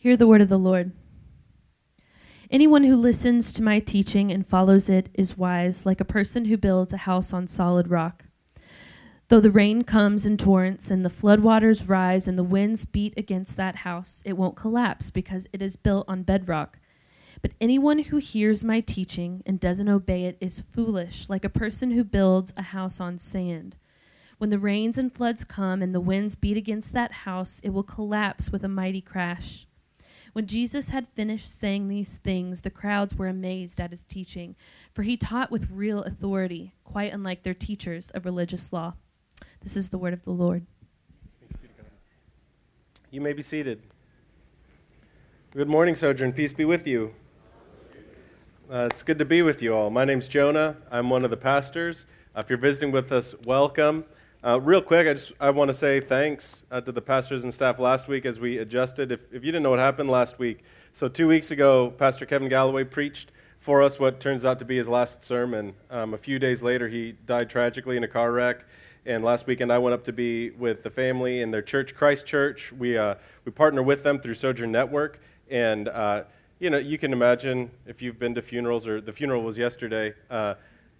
Hear the word of the Lord. Anyone who listens to my teaching and follows it is wise, like a person who builds a house on solid rock. Though the rain comes in torrents and the floodwaters rise and the winds beat against that house, it won't collapse because it is built on bedrock. But anyone who hears my teaching and doesn't obey it is foolish, like a person who builds a house on sand. When the rains and floods come and the winds beat against that house, it will collapse with a mighty crash. When Jesus had finished saying these things, the crowds were amazed at his teaching, for he taught with real authority, quite unlike their teachers of religious law. This is the word of the Lord. You may be seated. Good morning, Sojourn. Peace be with you. Uh, it's good to be with you all. My name's Jonah. I'm one of the pastors. Uh, if you're visiting with us, welcome. Uh, real quick, I just I want to say thanks uh, to the pastors and staff last week as we adjusted. If, if you didn't know what happened last week, so two weeks ago, Pastor Kevin Galloway preached for us what turns out to be his last sermon. Um, a few days later, he died tragically in a car wreck. And last weekend, I went up to be with the family in their church, Christ Church. We, uh, we partner with them through Sojourn Network. And uh, you know, you can imagine if you've been to funerals, or the funeral was yesterday, uh,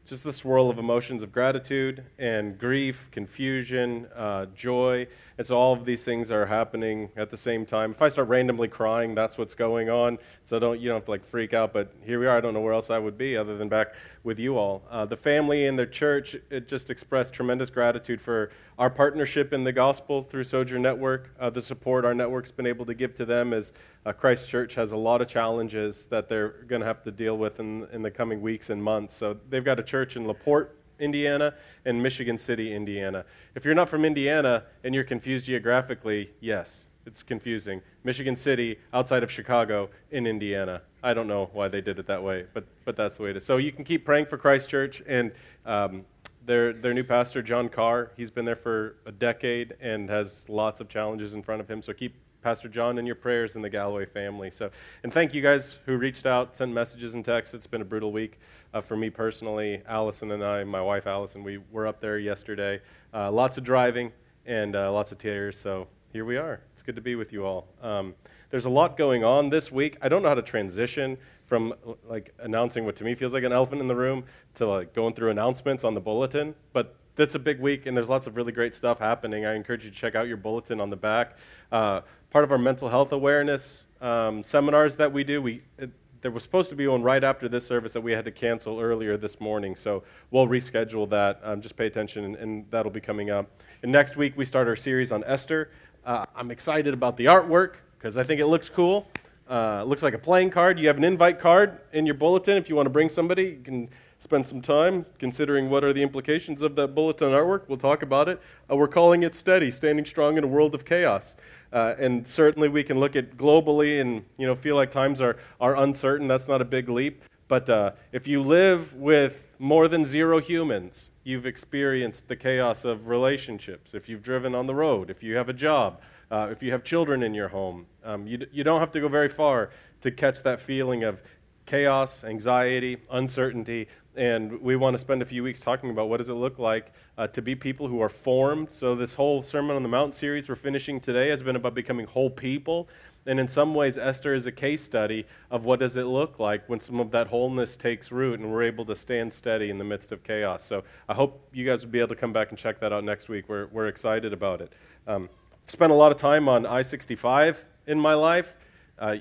just the swirl of emotions of gratitude and grief, confusion, uh, joy. And so all of these things are happening at the same time. If I start randomly crying, that's what's going on. So don't you don't have to like freak out. But here we are. I don't know where else I would be other than back with you all. Uh, the family and their church it just expressed tremendous gratitude for our partnership in the gospel through Sojourn Network. Uh, the support our network's been able to give to them as uh, Christ Church has a lot of challenges that they're going to have to deal with in, in the coming weeks and months. So they've got a church in LaPorte, Indiana, and Michigan City, Indiana. If you're not from Indiana and you're confused geographically, yes, it's confusing. Michigan City, outside of Chicago, in Indiana. I don't know why they did it that way, but, but that's the way it is. So you can keep praying for Christ Church and um, their, their new pastor, John Carr. He's been there for a decade and has lots of challenges in front of him. So keep Pastor John in your prayers and the Galloway family. So, and thank you guys who reached out, sent messages and texts. It's been a brutal week uh, for me personally. Allison and I, my wife Allison, we were up there yesterday. Uh, lots of driving and uh, lots of tears. So here we are. It's good to be with you all. Um, there's a lot going on this week. I don't know how to transition from like announcing what to me feels like an elephant in the room to like going through announcements on the bulletin, but that's a big week and there's lots of really great stuff happening. I encourage you to check out your bulletin on the back. Uh, part of our mental health awareness um, seminars that we do, we it, there was supposed to be one right after this service that we had to cancel earlier this morning, so we'll reschedule that. Um, just pay attention, and, and, that'll be coming up. And next week we start our series on Esther. Uh, I'm excited about the artwork because I think it looks cool. Uh, looks like a playing card. You have an invite card in your bulletin. If you want to bring somebody, you can spend some time considering what are the implications of that bulletin artwork. We'll talk about it. Uh, we're calling it Steady, Standing Strong in a World of Chaos. Uh, and certainly we can look at globally and you know feel like times are, are uncertain. That's not a big leap. But uh, if you live with more than zero humans, you've experienced the chaos of relationships. If you've driven on the road, if you have a job, uh, if you have children in your home, um, you, d- you don't have to go very far to catch that feeling of chaos, anxiety, uncertainty. And we want to spend a few weeks talking about what does it look like uh, to be people who are formed. So this whole Sermon on the Mount series we're finishing today has been about becoming whole people. And in some ways, Esther is a case study of what does it look like when some of that wholeness takes root and we're able to stand steady in the midst of chaos. So I hope you guys will be able to come back and check that out next week. We're, we're excited about it. Um, spent a lot of time on I-65 in my life. Uh,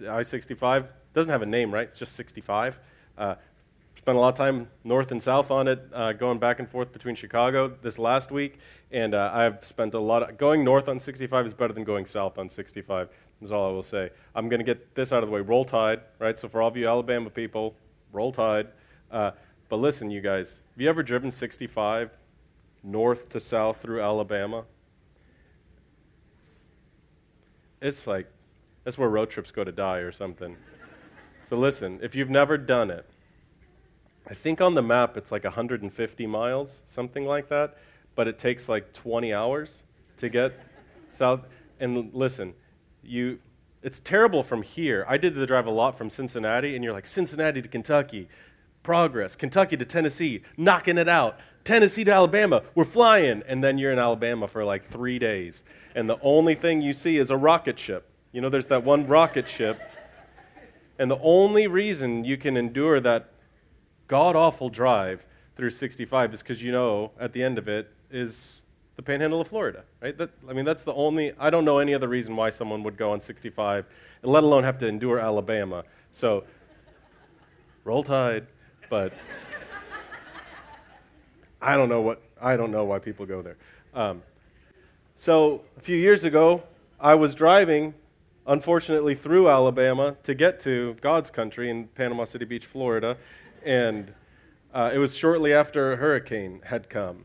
I-65 doesn't have a name, right? It's just 65. Uh, spent a lot of time north and south on it, uh, going back and forth between Chicago this last week. And uh, I've spent a lot of, going north on 65 is better than going south on 65, is all I will say. I'm going to get this out of the way. Roll Tide, right? So for all of you Alabama people, roll Tide. Uh, but listen, you guys, have you ever driven 65 north to south through Alabama? It's like, that's where road trips go to die or something. So listen, if you've never done it, I think on the map it's like 150 miles, something like that, but it takes like 20 hours to get south. And listen, you, it's terrible from here. I did the drive a lot from Cincinnati, and you're like, Cincinnati to Kentucky, progress. Kentucky to Tennessee, knocking it out. Tennessee to Alabama, we're flying. And then you're in Alabama for like three days. And the only thing you see is a rocket ship You know, there's that one rocket ship. And the only reason you can endure that god awful drive through 65 is because you know at the end of it is the panhandle of Florida, right? That, I mean, that's the only, I don't know any other reason why someone would go on 65, let alone have to endure Alabama. So, roll tide, but I don't know what, I don't know why people go there. Um, so, a few years ago, I was driving, unfortunately, through Alabama to get to God's country in Panama City Beach, Florida, and uh, it was shortly after a hurricane had come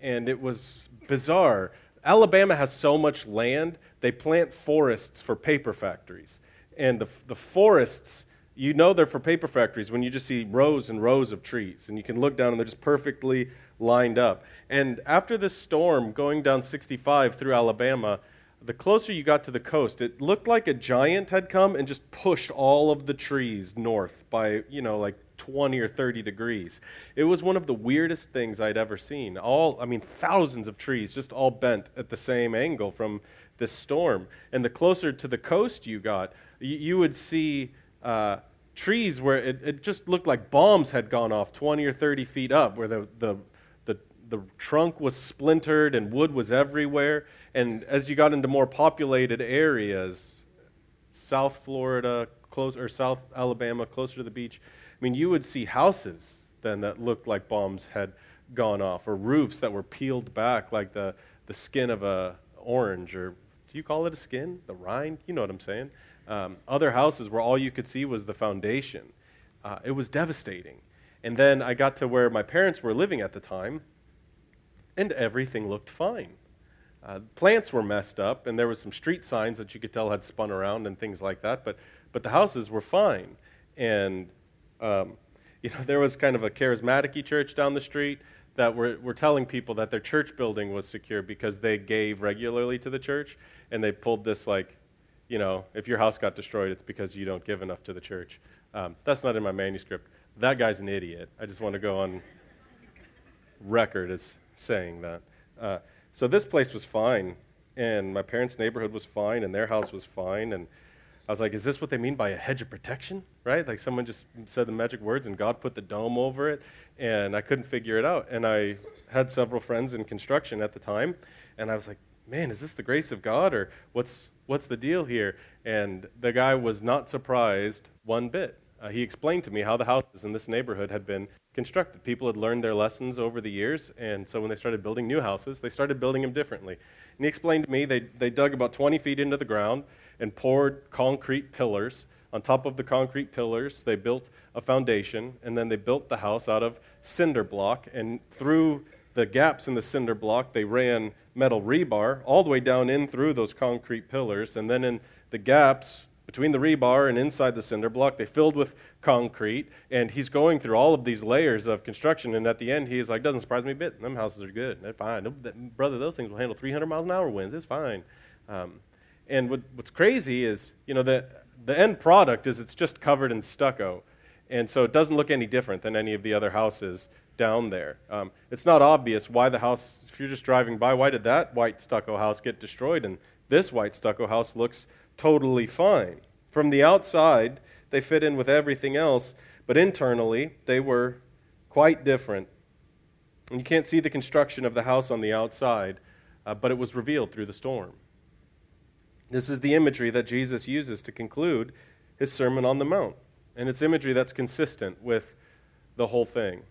and it was bizarre. Alabama has so much land, they plant forests for paper factories. And the, the forests, you know they're for paper factories when you just see rows and rows of trees. And you can look down and they're just perfectly lined up. And after this storm going down 65 through Alabama, the closer you got to the coast, it looked like a giant had come and just pushed all of the trees north by, you know, like 20 or 30 degrees. It was one of the weirdest things I'd ever seen. All, I mean, thousands of trees just all bent at the same angle from this storm. And the closer to the coast you got, you, you would see uh, trees where it, it just looked like bombs had gone off 20 or 30 feet up, where the, the, the, trunk was splintered and wood was everywhere. And as you got into more populated areas, South Florida, close, or South Alabama, closer to the beach, I mean, you would see houses then that looked like bombs had gone off, or roofs that were peeled back like the, the skin of a orange, or do you call it a skin? The rind? You know what I'm saying. Um, other houses where all you could see was the foundation. Uh, it was devastating. And then I got to where my parents were living at the time, and everything looked fine. Uh, plants were messed up, and there was some street signs that you could tell had spun around and things like that, but, but the houses were fine. And um, you know, there was kind of a charismatic church down the street that were, were telling people that their church building was secure because they gave regularly to the church, and they pulled this like, you know, if your house got destroyed, it's because you don't give enough to the church. Um, that's not in my manuscript. That guy's an idiot. I just want to go on record as saying that. Uh, so this place was fine, and my parents' neighborhood was fine, and their house was fine, and I was like, is this what they mean by a hedge of protection? Right? Like someone just said the magic words and God put the dome over it, and I couldn't figure it out. And I had several friends in construction at the time, and I was like, man, is this the grace of God or what's, what's the deal here? And the guy was not surprised one bit. Uh, he explained to me how the houses in this neighborhood had been constructed. People had learned their lessons over the years, and so when they started building new houses, they started building them differently. And he explained to me they, they dug about 20 feet into the ground, and poured concrete pillars. On top of the concrete pillars, they built a foundation, and then they built the house out of cinder block. And through the gaps in the cinder block, they ran metal rebar all the way down in through those concrete pillars. And then in the gaps between the rebar and inside the cinder block, they filled with concrete. And he's going through all of these layers of construction. And at the end, he's like, doesn't surprise me a bit. Them houses are good. They're fine. Brother, those things will handle 300 miles an hour winds. It's fine. Um, and what, what's crazy is, you know, the, the end product is it's just covered in stucco. And so it doesn't look any different than any of the other houses down there. Um, it's not obvious why the house, if you're just driving by, why did that white stucco house get destroyed? And this white stucco house looks totally fine. From the outside, they fit in with everything else, but internally, they were quite different. And you can't see the construction of the house on the outside, uh, but it was revealed through the storm. This is the imagery that Jesus uses to conclude his Sermon on the Mount. And it's imagery that's consistent with the whole thing.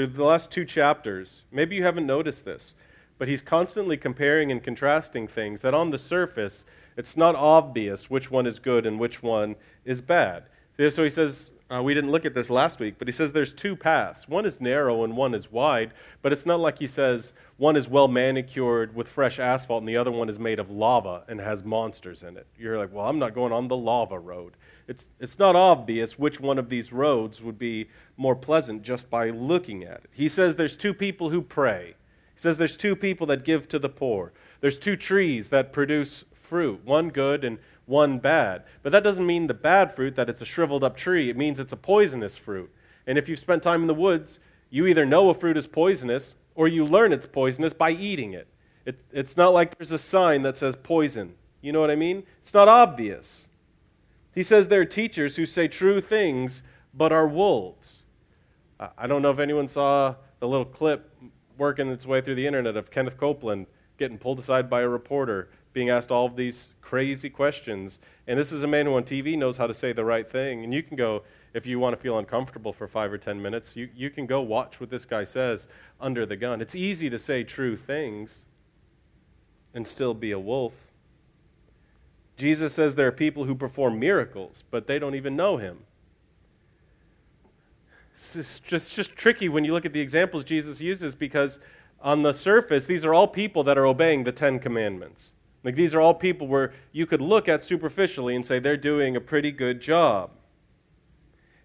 Through the last two chapters, maybe you haven't noticed this, but he's constantly comparing and contrasting things that on the surface, it's not obvious which one is good and which one is bad. So he says, uh, we didn't look at this last week, but he says there's two paths. One is narrow and one is wide, but it's not like he says one is well manicured with fresh asphalt and the other one is made of lava and has monsters in it. You're like, well, I'm not going on the lava road. It's, it's not obvious which one of these roads would be more pleasant just by looking at it. He says there's two people who pray. He says there's two people that give to the poor. There's two trees that produce fruit, one good and one bad. But that doesn't mean the bad fruit, that it's a shriveled up tree. It means it's a poisonous fruit. And if you've spent time in the woods, you either know a fruit is poisonous or you learn it's poisonous by eating it. it it's not like there's a sign that says poison You know what I mean? It's not obvious. He says there are teachers who say true things but are wolves. I don't know if anyone saw the little clip working its way through the internet of Kenneth Copeland getting pulled aside by a reporter, being asked all of these crazy questions. And this is a man who on TV knows how to say the right thing. And you can go, if you want to feel uncomfortable for five or ten minutes, you, you can go watch what this guy says under the gun. It's easy to say true things and still be a wolf. Jesus says there are people who perform miracles, but they don't even know him. It's just, just tricky when you look at the examples Jesus uses because on the surface, these are all people that are obeying the Ten Commandments. Like these are all people where you could look at superficially and say they're doing a pretty good job.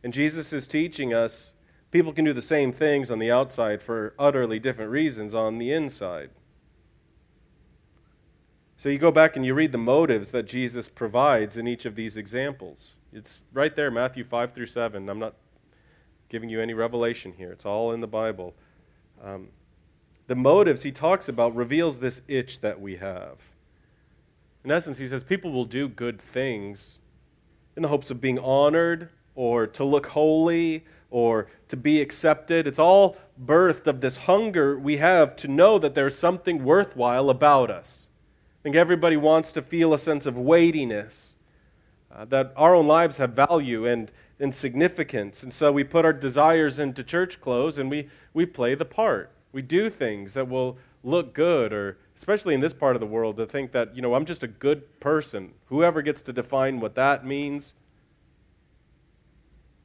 And Jesus is teaching us people can do the same things on the outside for utterly different reasons on the inside. So you go back and you read the motives that Jesus provides in each of these examples. It's right there, Matthew 5 through 7. I'm not giving you any revelation here, it's all in the Bible. Um, the motives he talks about reveals this itch that we have. In essence, he says people will do good things in the hopes of being honored or to look holy or to be accepted. It's all birthed of this hunger we have to know that there's something worthwhile about us think everybody wants to feel a sense of weightiness, uh, that our own lives have value and, and significance. And so we put our desires into church clothes and we, we play the part. We do things that will look good, or especially in this part of the world, to think that, you know, I'm just a good person. Whoever gets to define what that means.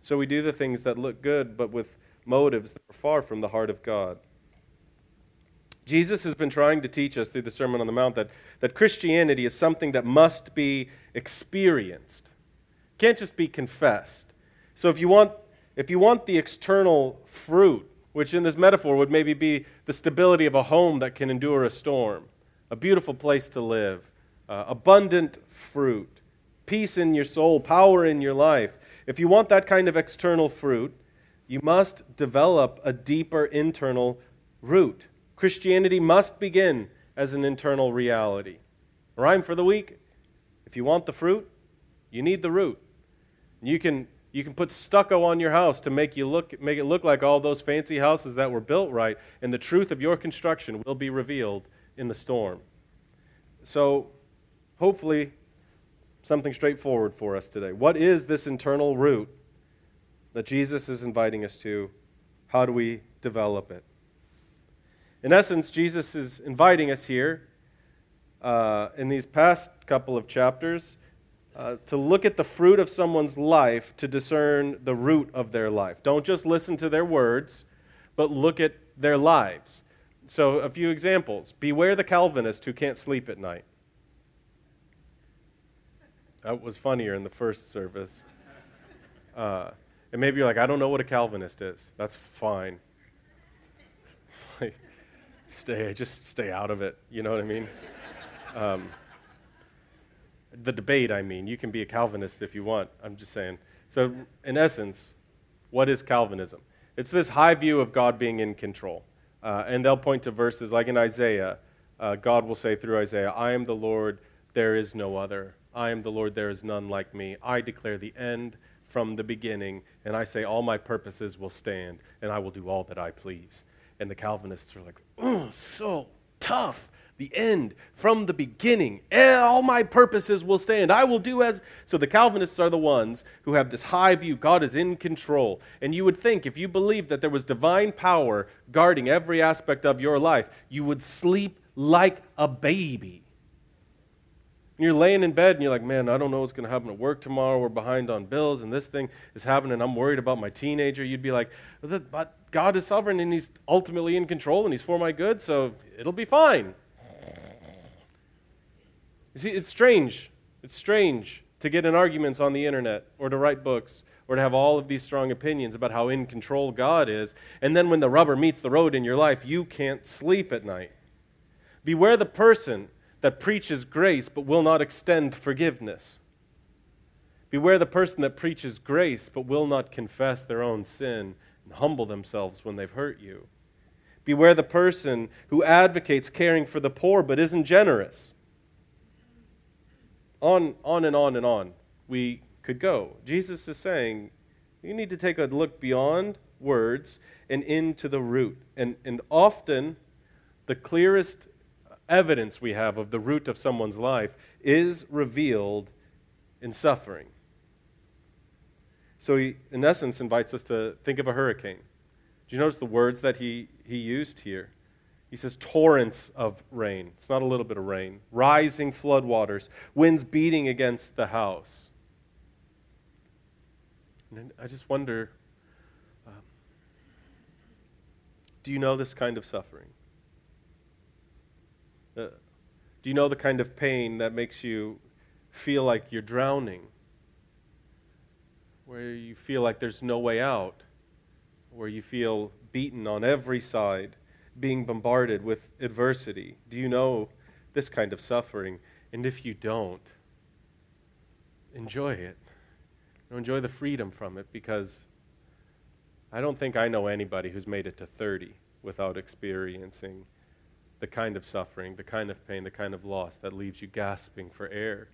So we do the things that look good, but with motives that are far from the heart of God. Jesus has been trying to teach us through the Sermon on the Mount that, that Christianity is something that must be experienced. It can't just be confessed. So if you want if you want the external fruit, which in this metaphor would maybe be the stability of a home that can endure a storm, a beautiful place to live, uh, abundant fruit, peace in your soul, power in your life. If you want that kind of external fruit, you must develop a deeper internal root. Christianity must begin as an internal reality. Rhyme for the week if you want the fruit, you need the root. You can, you can put stucco on your house to make, you look, make it look like all those fancy houses that were built right, and the truth of your construction will be revealed in the storm. So, hopefully, something straightforward for us today. What is this internal root that Jesus is inviting us to? How do we develop it? In essence, Jesus is inviting us here uh, in these past couple of chapters uh, to look at the fruit of someone's life to discern the root of their life. Don't just listen to their words, but look at their lives. So, a few examples. Beware the Calvinist who can't sleep at night. That was funnier in the first service. Uh, and maybe you're like, I don't know what a Calvinist is. That's fine. stay, just stay out of it. You know what I mean? Um, the debate, I mean, you can be a Calvinist if you want. I'm just saying. So, in essence, what is Calvinism? It's this high view of God being in control. Uh, and they'll point to verses like in Isaiah. Uh, God will say through Isaiah, I am the Lord, there is no other. I am the Lord, there is none like me. I declare the end from the beginning, and I say all my purposes will stand, and I will do all that I please. And the Calvinists are like, oh, so tough. The end from the beginning. Eh, all my purposes will stand. I will do as. So the Calvinists are the ones who have this high view. God is in control. And you would think if you believed that there was divine power guarding every aspect of your life, you would sleep like a baby. And you're laying in bed and you're like, man, I don't know what's going to happen at work tomorrow. We're behind on bills and this thing is happening. I'm worried about my teenager. You'd be like, but God is sovereign and He's ultimately in control and He's for my good, so it'll be fine. You see, it's strange. It's strange to get in arguments on the internet or to write books or to have all of these strong opinions about how in control God is, and then when the rubber meets the road in your life, you can't sleep at night. Beware the person that preaches grace but will not extend forgiveness. Beware the person that preaches grace but will not confess their own sin and humble themselves when they've hurt you. Beware the person who advocates caring for the poor but isn't generous. on, on and on and on we could go. Jesus is saying you need to take a look beyond words and into the root. And, and often, the clearest evidence we have of the root of someone's life is revealed in suffering. So, he, in essence, invites us to think of a hurricane. Do you notice the words that he, he used here? He says, torrents of rain. It's not a little bit of rain. Rising floodwaters, winds beating against the house. And I just wonder um, do you know this kind of suffering? Do you know the kind of pain that makes you feel like you're drowning? Where you feel like there's no way out? Where you feel beaten on every side, being bombarded with adversity? Do you know this kind of suffering? And if you don't, enjoy it enjoy the freedom from it because I don't think I know anybody who's made it to 30 without experiencing the kind of suffering, the kind of pain, the kind of loss that leaves you gasping for air.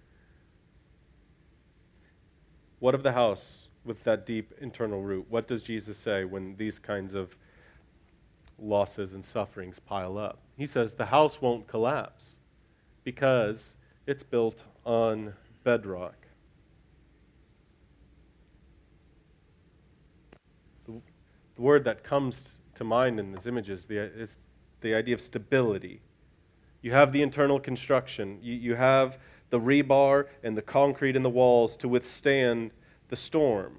What of the house with that deep internal root? What does Jesus say when these kinds of losses and sufferings pile up? He says the house won't collapse because it's built on bedrock. the word that comes to mind in this image is the, is the idea of stability. You have the internal construction, you, you have the rebar and the concrete in the walls to withstand the storm.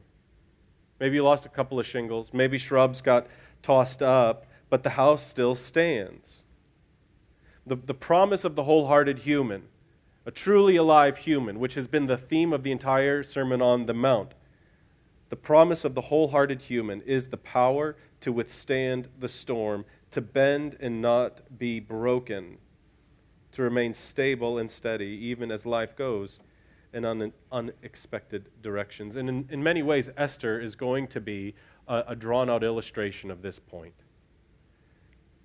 Maybe you lost a couple of shingles, maybe shrubs got tossed up, but the house still stands. The, the promise of the wholehearted human, a truly alive human, which has been the theme of the entire Sermon on the Mount, the promise of the wholehearted human is the power to withstand the storm, to bend and not be broken, to remain stable and steady even as life goes in un- unexpected directions. And in, in many ways, Esther is going to be a, a drawn out illustration of this point.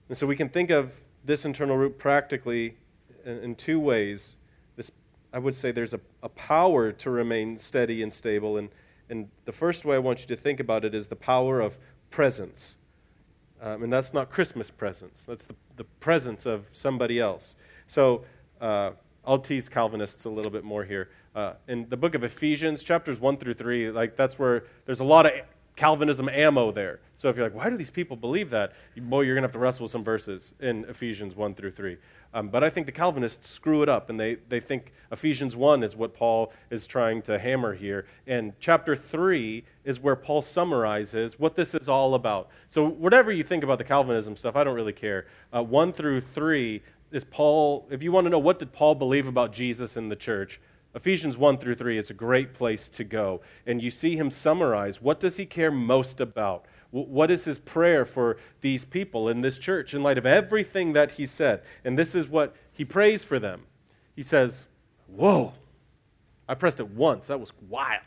And so we can think of this internal root practically in, in two ways. This, I would say there's a, a power to remain steady and stable, and and the first way I want you to think about it is the power of presence. Um, and that's not Christmas presents, that's the, the presence of somebody else. So uh, I'll tease Calvinists a little bit more here. Uh, in the book of Ephesians, chapters 1 through 3, like that's where there's a lot of Calvinism ammo there. So if you're like, why do these people believe that? Boy, you're going to have to wrestle with some verses in Ephesians 1 through 3. Um, but I think the Calvinists screw it up, and they, they think Ephesians 1 is what Paul is trying to hammer here. And chapter 3 is where Paul summarizes what this is all about. So, whatever you think about the Calvinism stuff, I don't really care. Uh, 1 through 3 is Paul, if you want to know what did Paul believe about Jesus in the church, Ephesians 1 through 3 is a great place to go. And you see him summarize what does he care most about? What is his prayer for these people in this church in light of everything that he said? And this is what he prays for them. He says, Whoa, I pressed it once. That was wild.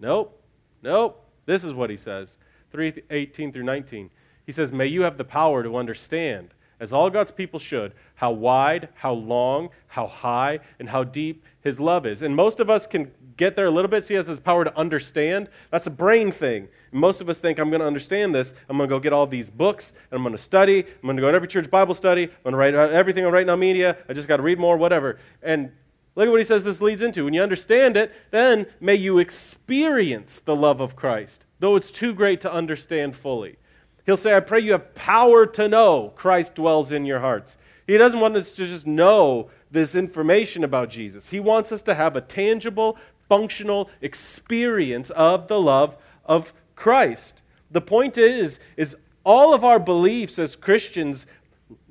Nope, nope. This is what he says 3 18 through 19. He says, May you have the power to understand as all God's people should, how wide, how long, how high, and how deep His love is. And most of us can get there a little bit. See, He has His power to understand. That's a brain thing. Most of us think, I'm going to understand this. I'm going to go get all these books, and I'm going to study. I'm going to go to every church Bible study. I'm going to write uh, everything on Right Now Media. I just got to read more, whatever. And look at what He says this leads into. When you understand it, then may you experience the love of Christ, though it's too great to understand fully. He'll say, I pray you have power to know Christ dwells in your hearts. He doesn't want us to just know this information about Jesus. He wants us to have a tangible, functional experience of the love of Christ. The point is, is all of our beliefs as Christians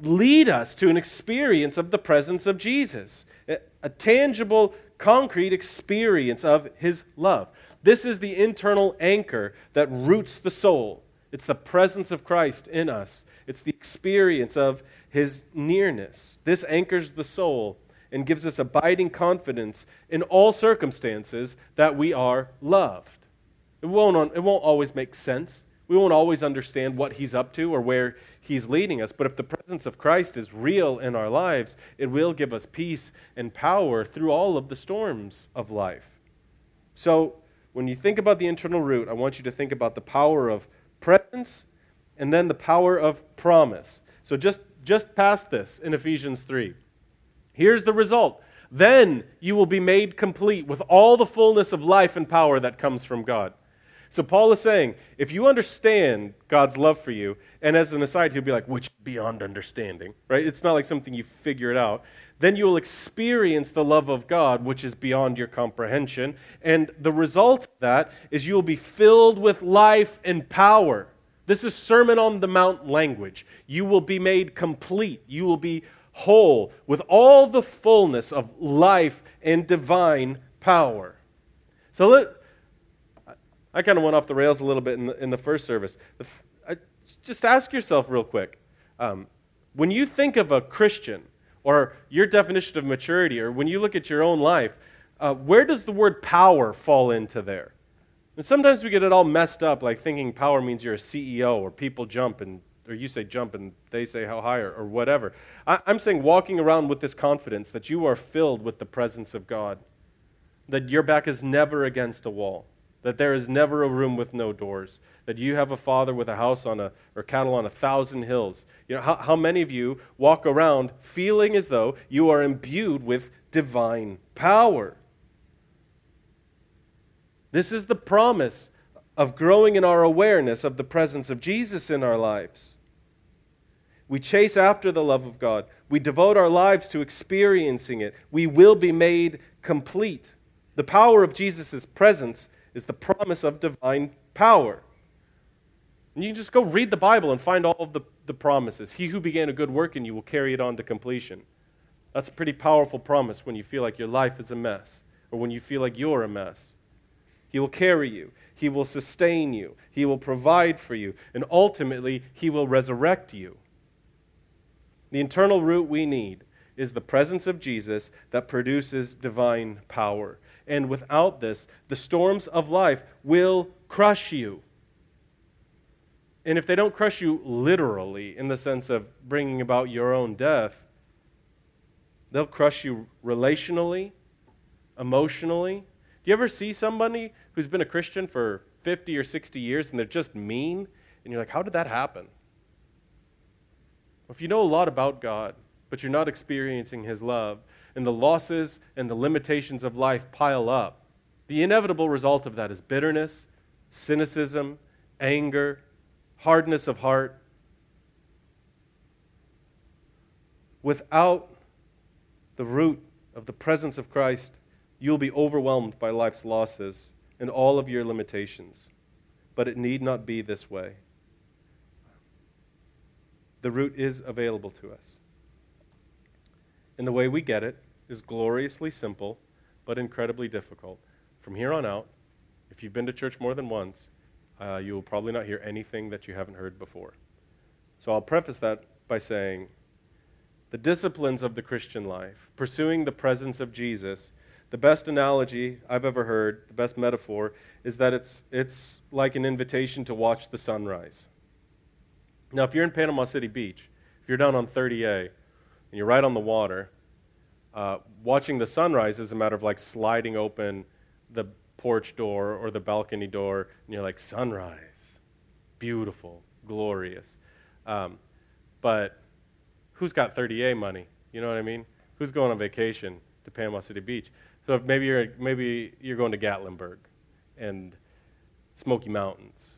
lead us to an experience of the presence of Jesus, a tangible, concrete experience of his love. This is the internal anchor that roots the soul. It's the presence of Christ in us, it's the experience of his nearness. This anchors the soul and gives us abiding confidence in all circumstances that we are loved. It won't, it won't always make sense. We won't always understand what He's up to or where He's leading us, but if the presence of Christ is real in our lives, it will give us peace and power through all of the storms of life. So, when you think about the internal root, I want you to think about the power of presence and then the power of promise. So, just, just past this in Ephesians 3. Here's the result. Then you will be made complete with all the fullness of life and power that comes from God. So Paul is saying, if you understand God's love for you, and as an aside, he'll be like, which beyond understanding, right? It's not like something you figure it out. Then you will experience the love of God, which is beyond your comprehension. And the result of that is you will be filled with life and power. This is Sermon on the Mount language. You will be made complete. You will be whole with all the fullness of life and divine power. So let, I kind of went off the rails a little bit in the, in the first service. Just ask yourself real quick um, when you think of a Christian or your definition of maturity, or when you look at your own life, uh, where does the word power fall into there? And sometimes we get it all messed up, like thinking power means you're a CEO or people jump and or you say jump and they say how high or, or whatever. I, I'm saying walking around with this confidence that you are filled with the presence of God, that your back is never against a wall that there is never a room with no doors, that you have a father with a house on a, or cattle on a thousand hills. You know, how, how many of you walk around feeling as though you are imbued with divine power? This is the promise of growing in our awareness of the presence of Jesus in our lives. We chase after the love of God. We devote our lives to experiencing it. We will be made complete. The power of Jesus' presence is the promise of divine power. And you can just go read the Bible and find all of the, the promises. He who began a good work in you will carry it on to completion. That's a pretty powerful promise when you feel like your life is a mess or when you feel like you're a mess. He will carry you, He will sustain you, He will provide for you, and ultimately, He will resurrect you. The internal root we need is the presence of Jesus that produces divine power and without this, the storms of life will crush you. And if they don't crush you literally, in the sense of bringing about your own death, they'll crush you relationally, emotionally. Do you ever see somebody who's been a Christian for 50 or 60 years and they're just mean? And you're like, how did that happen? If you know a lot about God, but you're not experiencing His love, and the losses and the limitations of life pile up, the inevitable result of that is bitterness, cynicism, anger, hardness of heart. Without the root of the presence of Christ, you'll be overwhelmed by life's losses and all of your limitations. But it need not be this way. The root is available to us. And the way we get it is gloriously simple, but incredibly difficult. From here on out, if you've been to church more than once, uh, you will probably not hear anything that you haven't heard before. So I'll preface that by saying the disciplines of the Christian life, pursuing the presence of Jesus, the best analogy I've ever heard, the best metaphor, is that it's, it's like an invitation to watch the sunrise. Now, if you're in Panama City Beach, if you're down on 30A, and you're right on the water, uh, watching the sunrise is a matter of like sliding open the porch door or the balcony door, and you're like, sunrise, beautiful, glorious. Um, but who's got 30A money? You know what I mean? Who's going on vacation to Panama City Beach? So maybe you're, maybe you're going to Gatlinburg and Smoky Mountains.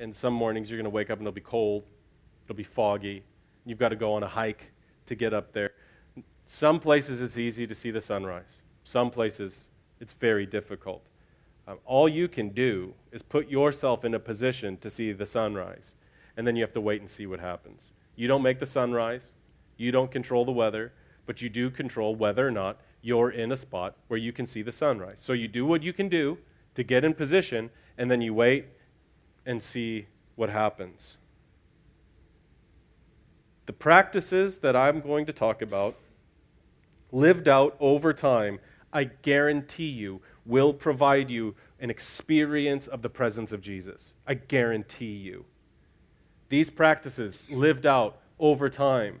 And some mornings you're going to wake up and it'll be cold, it'll be foggy. You've got to go on a hike to get up there. Some places it's easy to see the sunrise, some places it's very difficult. Um, all you can do is put yourself in a position to see the sunrise, and then you have to wait and see what happens. You don't make the sunrise, you don't control the weather, but you do control whether or not you're in a spot where you can see the sunrise. So you do what you can do to get in position, and then you wait and see what happens. The practices that I'm going to talk about lived out over time, I guarantee you, will provide you an experience of the presence of Jesus. I guarantee you. These practices lived out over time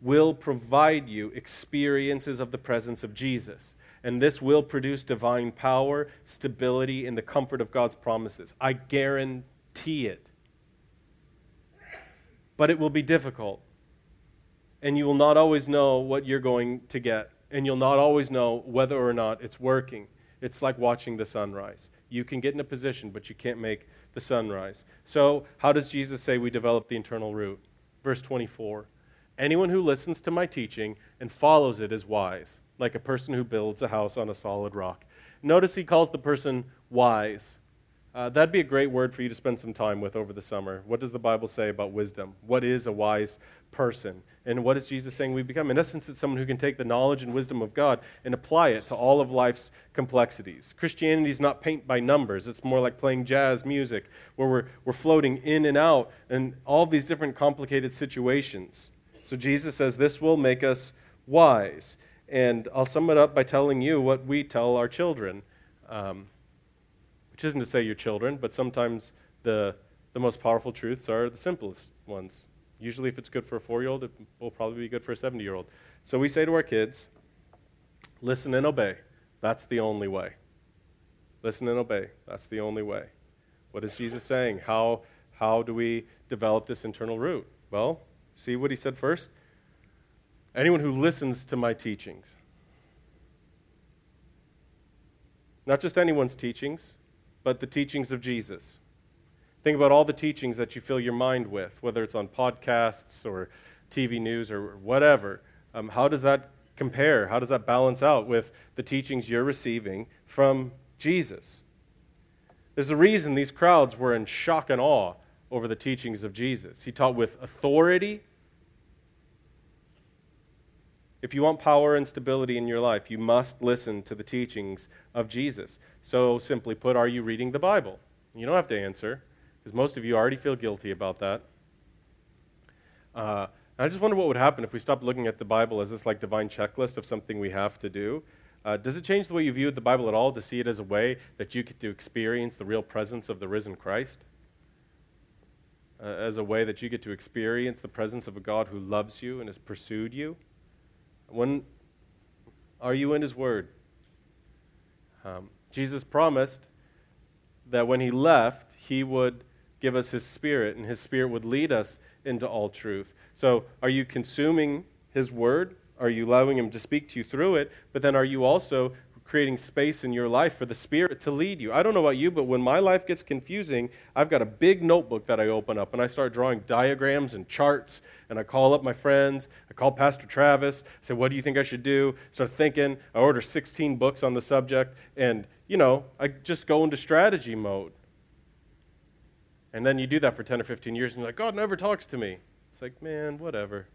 will provide you experiences of the presence of Jesus. And this will produce divine power, stability, and the comfort of God's promises. I guarantee it. But it will be difficult. And you will not always know what you're going to get. And you'll not always know whether or not it's working. It's like watching the sunrise. You can get in a position, but you can't make the sunrise. So, how does Jesus say we develop the internal root? Verse 24 Anyone who listens to my teaching and follows it is wise, like a person who builds a house on a solid rock. Notice he calls the person wise. Uh, that'd be a great word for you to spend some time with over the summer. What does the Bible say about wisdom? What is a wise person? And what is Jesus saying we become? In essence, it's someone who can take the knowledge and wisdom of God and apply it to all of life's complexities. Christianity is not paint by numbers, it's more like playing jazz music, where we're, we're floating in and out in all these different complicated situations. So Jesus says this will make us wise. And I'll sum it up by telling you what we tell our children. Um, which isn't to say your children, but sometimes the, the most powerful truths are the simplest ones. Usually, if it's good for a four year old, it will probably be good for a 70 year old. So we say to our kids, listen and obey. That's the only way. Listen and obey. That's the only way. What is Jesus saying? How, how do we develop this internal root? Well, see what he said first? Anyone who listens to my teachings. Not just anyone's teachings, but the teachings of Jesus. Think about all the teachings that you fill your mind with, whether it's on podcasts or TV news or whatever. Um, how does that compare? How does that balance out with the teachings you're receiving from Jesus? There's a reason these crowds were in shock and awe over the teachings of Jesus. He taught with authority. If you want power and stability in your life, you must listen to the teachings of Jesus. So, simply put, are you reading the Bible? You don't have to answer, because most of you already feel guilty about that. Uh, I just wonder what would happen if we stopped looking at the Bible as this like divine checklist of something we have to do. Uh, does it change the way you view the Bible at all to see it as a way that you get to experience the real presence of the risen Christ? Uh, as a way that you get to experience the presence of a God who loves you and has pursued you? When are you in His Word? Um, Jesus promised that when he left, he would give us his spirit, and his spirit would lead us into all truth. So, are you consuming his word? Are you allowing him to speak to you through it? But then, are you also creating space in your life for the Spirit to lead you. I don't know about you, but when my life gets confusing, I've got a big notebook that I open up and I start drawing diagrams and charts. And I call up my friends. I call Pastor Travis. I say, What do you think I should do? Start thinking. I order 16 books on the subject. And, you know, I just go into strategy mode. And then you do that for 10 or 15 years and you're like, God never talks to me. It's like, man, whatever.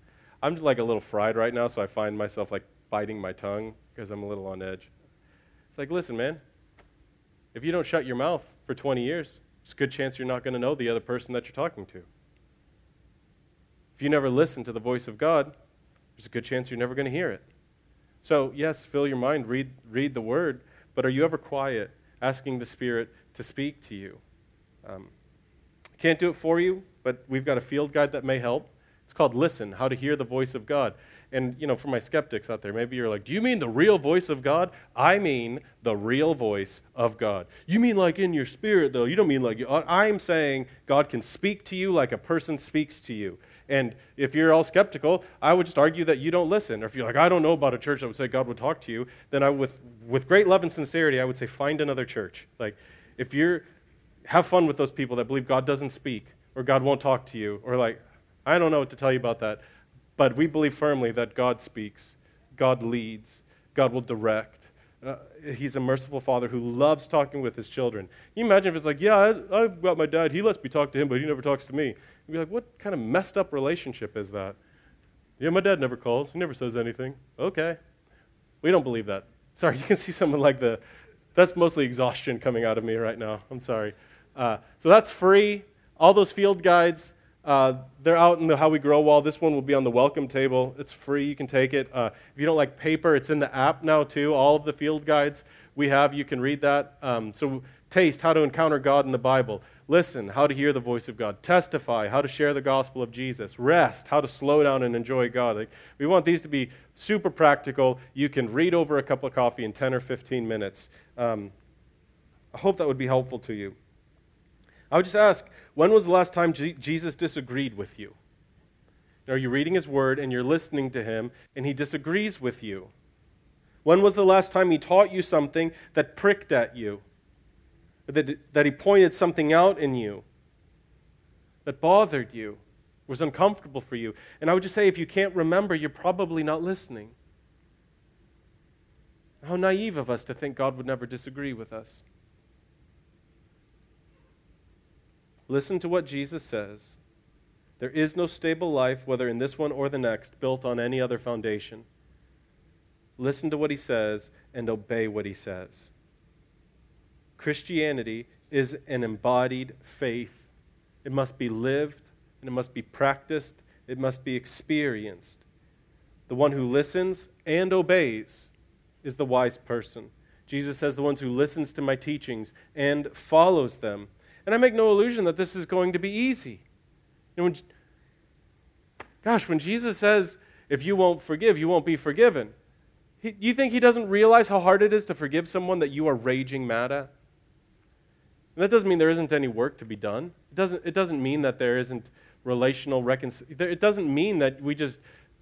I'm just like a little fried right now, so I find myself like biting my tongue because I'm a little on edge It's like, listen, man, if you don't shut your mouth for 20 years, there's a good chance you're not going to know the other person that you're talking to. If you never listen to the voice of God, there's a good chance you're never going to hear it. So, yes, fill your mind, read, read the word, but are you ever quiet, asking the Spirit to speak to you? Um, can't do it for you, but we've got a field guide that may help. It's called Listen How to Hear the Voice of God. And, you know, for my skeptics out there, maybe you're like, do you mean the real voice of God? I mean the real voice of God. You mean like in your spirit, though. You don't mean like, I'm saying God can speak to you like a person speaks to you. And if you're all skeptical, I would just argue that you don't listen. Or if you're like, I don't know about a church that would say God would talk to you, then I, with, with great love and sincerity, I would say, find another church. Like, if you're, have fun with those people that believe God doesn't speak or God won't talk to you, or like, I don't know what to tell you about that. But we believe firmly that God speaks, God leads, God will direct. Uh, he's a merciful father who loves talking with his children. Can you imagine if it's like, yeah, I, have got my dad, he lets me talk to him, but he never talks to me. You'd be like, what kind of messed up relationship is that? Yeah, my dad never calls, he never says anything. Okay. We don't believe that. Sorry, you can see someone like the, that's mostly exhaustion coming out of me right now. I'm sorry. Uh, so that's free. All those field guides, Uh, they're out in the How We Grow wall. This one will be on the welcome table. It's free. You can take it. Uh, if you don't like paper, it's in the app now, too. All of the field guides we have, you can read that. Um, so, taste how to encounter God in the Bible. Listen, how to hear the voice of God. Testify, how to share the gospel of Jesus. Rest, how to slow down and enjoy God. Like, we want these to be super practical. You can read over a cup of coffee in 10 or 15 minutes. Um, I hope that would be helpful to you. I would just ask when was the last time G- Jesus disagreed with you? Are you reading his word and you're listening to him and he disagrees with you? When was the last time he taught you something that pricked at you? that, that he pointed something out in you that bothered you, was uncomfortable for you. And I would just say if you can't remember, you're probably not listening. How naive of us to think God would never disagree with us. Listen to what Jesus says. There is no stable life, whether in this one or the next, built on any other foundation. Listen to what he says and obey what he says. Christianity is an embodied faith. It must be lived, and it must be practiced, it must be experienced. The one who listens and obeys is the wise person. Jesus says, The one who listens to my teachings and follows them. And I make no illusion that this is going to be easy. You know, when, gosh, when Jesus says, If you won't forgive, you won't be forgiven, he, you think he doesn't realize how hard it is to forgive someone that you are raging mad at? And that doesn't mean there isn't any work to be done. It doesn't, it doesn't mean that there isn't relational reconciliation. It doesn't mean that we just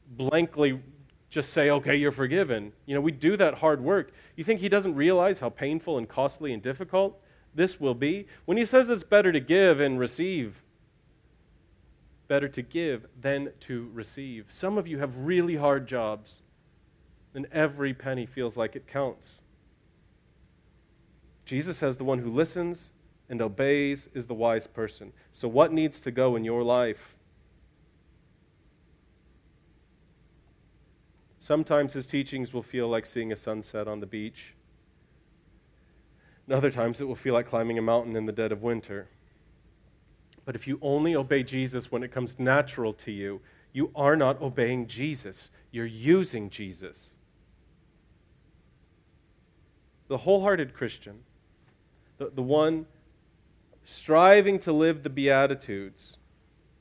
blankly just say, okay, you're forgiven. You know, we do that hard work. You think he doesn't realize how painful and costly and difficult this will be? When he says it's better to give and receive, better to give than to receive. Some of you have really hard jobs, and every penny feels like it counts. Jesus says the one who listens and obeys is the wise person. So, what needs to go in your life? Sometimes his teachings will feel like seeing a sunset on the beach. And other times it will feel like climbing a mountain in the dead of winter. But if you only obey Jesus when it comes natural to you, you are not obeying Jesus. You're using Jesus. The wholehearted Christian, the, the one striving to live the Beatitudes.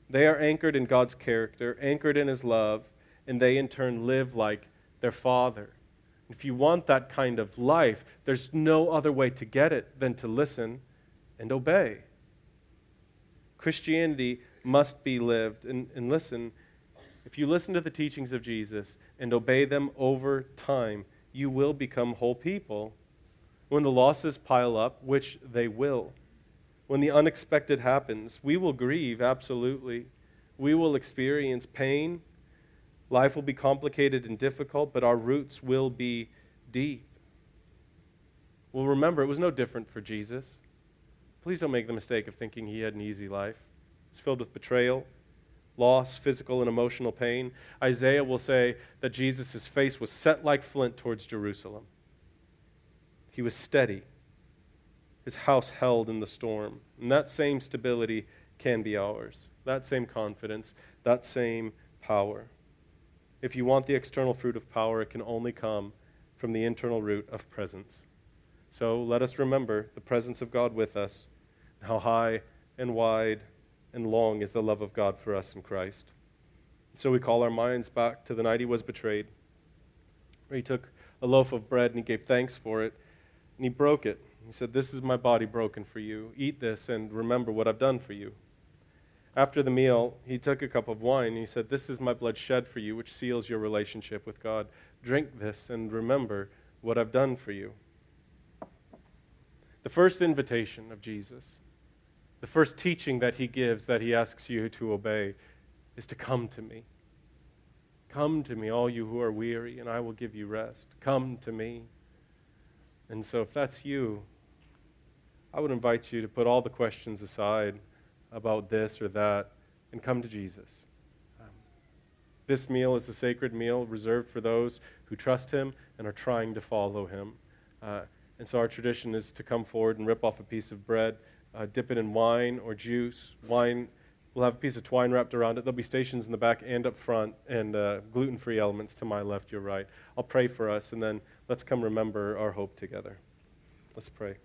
They are anchored in God's character, anchored in His love, and they in turn live like their Father. If you want that kind of life, there's no other way to get it than to listen and obey. Christianity must be lived. And, and listen, if you listen to the teachings of Jesus and obey them over time, you will become whole people. When the losses pile up, which they will, when the unexpected happens. We will grieve, absolutely. We will experience pain. Life will be complicated and difficult, but our roots will be deep. Well, remember, it was no different for Jesus. Please don't make the mistake of thinking he had an easy life. It's filled with betrayal, loss, physical and emotional pain. Isaiah will say that Jesus' face was set like flint towards Jerusalem. He was steady his house held in the storm. And that same stability can be ours. That same confidence, that same power. If you want the external fruit of power, it can only come from the internal root of presence. So let us remember the presence of God with us, how high and wide and long is the love of God for us in Christ. So we call our minds back to the night he was betrayed, where he took a loaf of bread and he gave thanks for it, and he broke it. He said, This is my body broken for you. Eat this and remember what I've done for you. After the meal, he took a cup of wine he said, This is my blood shed for you, which seals your relationship with God. Drink this and remember what I've done for you. The first invitation of Jesus, the first teaching that he gives that he asks you to obey, is to come to me. Come to me, all you who are weary, and I will give you rest. Come to me. And so, if that's you, I would invite you to put all the questions aside about this or that and come to Jesus. Um, this meal is a sacred meal reserved for those who trust Him and are trying to follow Him. Uh, and so our tradition is to come forward and rip off a piece of bread, uh, dip it in wine or juice. Wine We'll have a piece of twine wrapped around it. There'll be stations in the back and up front, and uh, gluten free elements to my left, your right. I'll pray for us, and then let's come remember our hope together. Let's pray.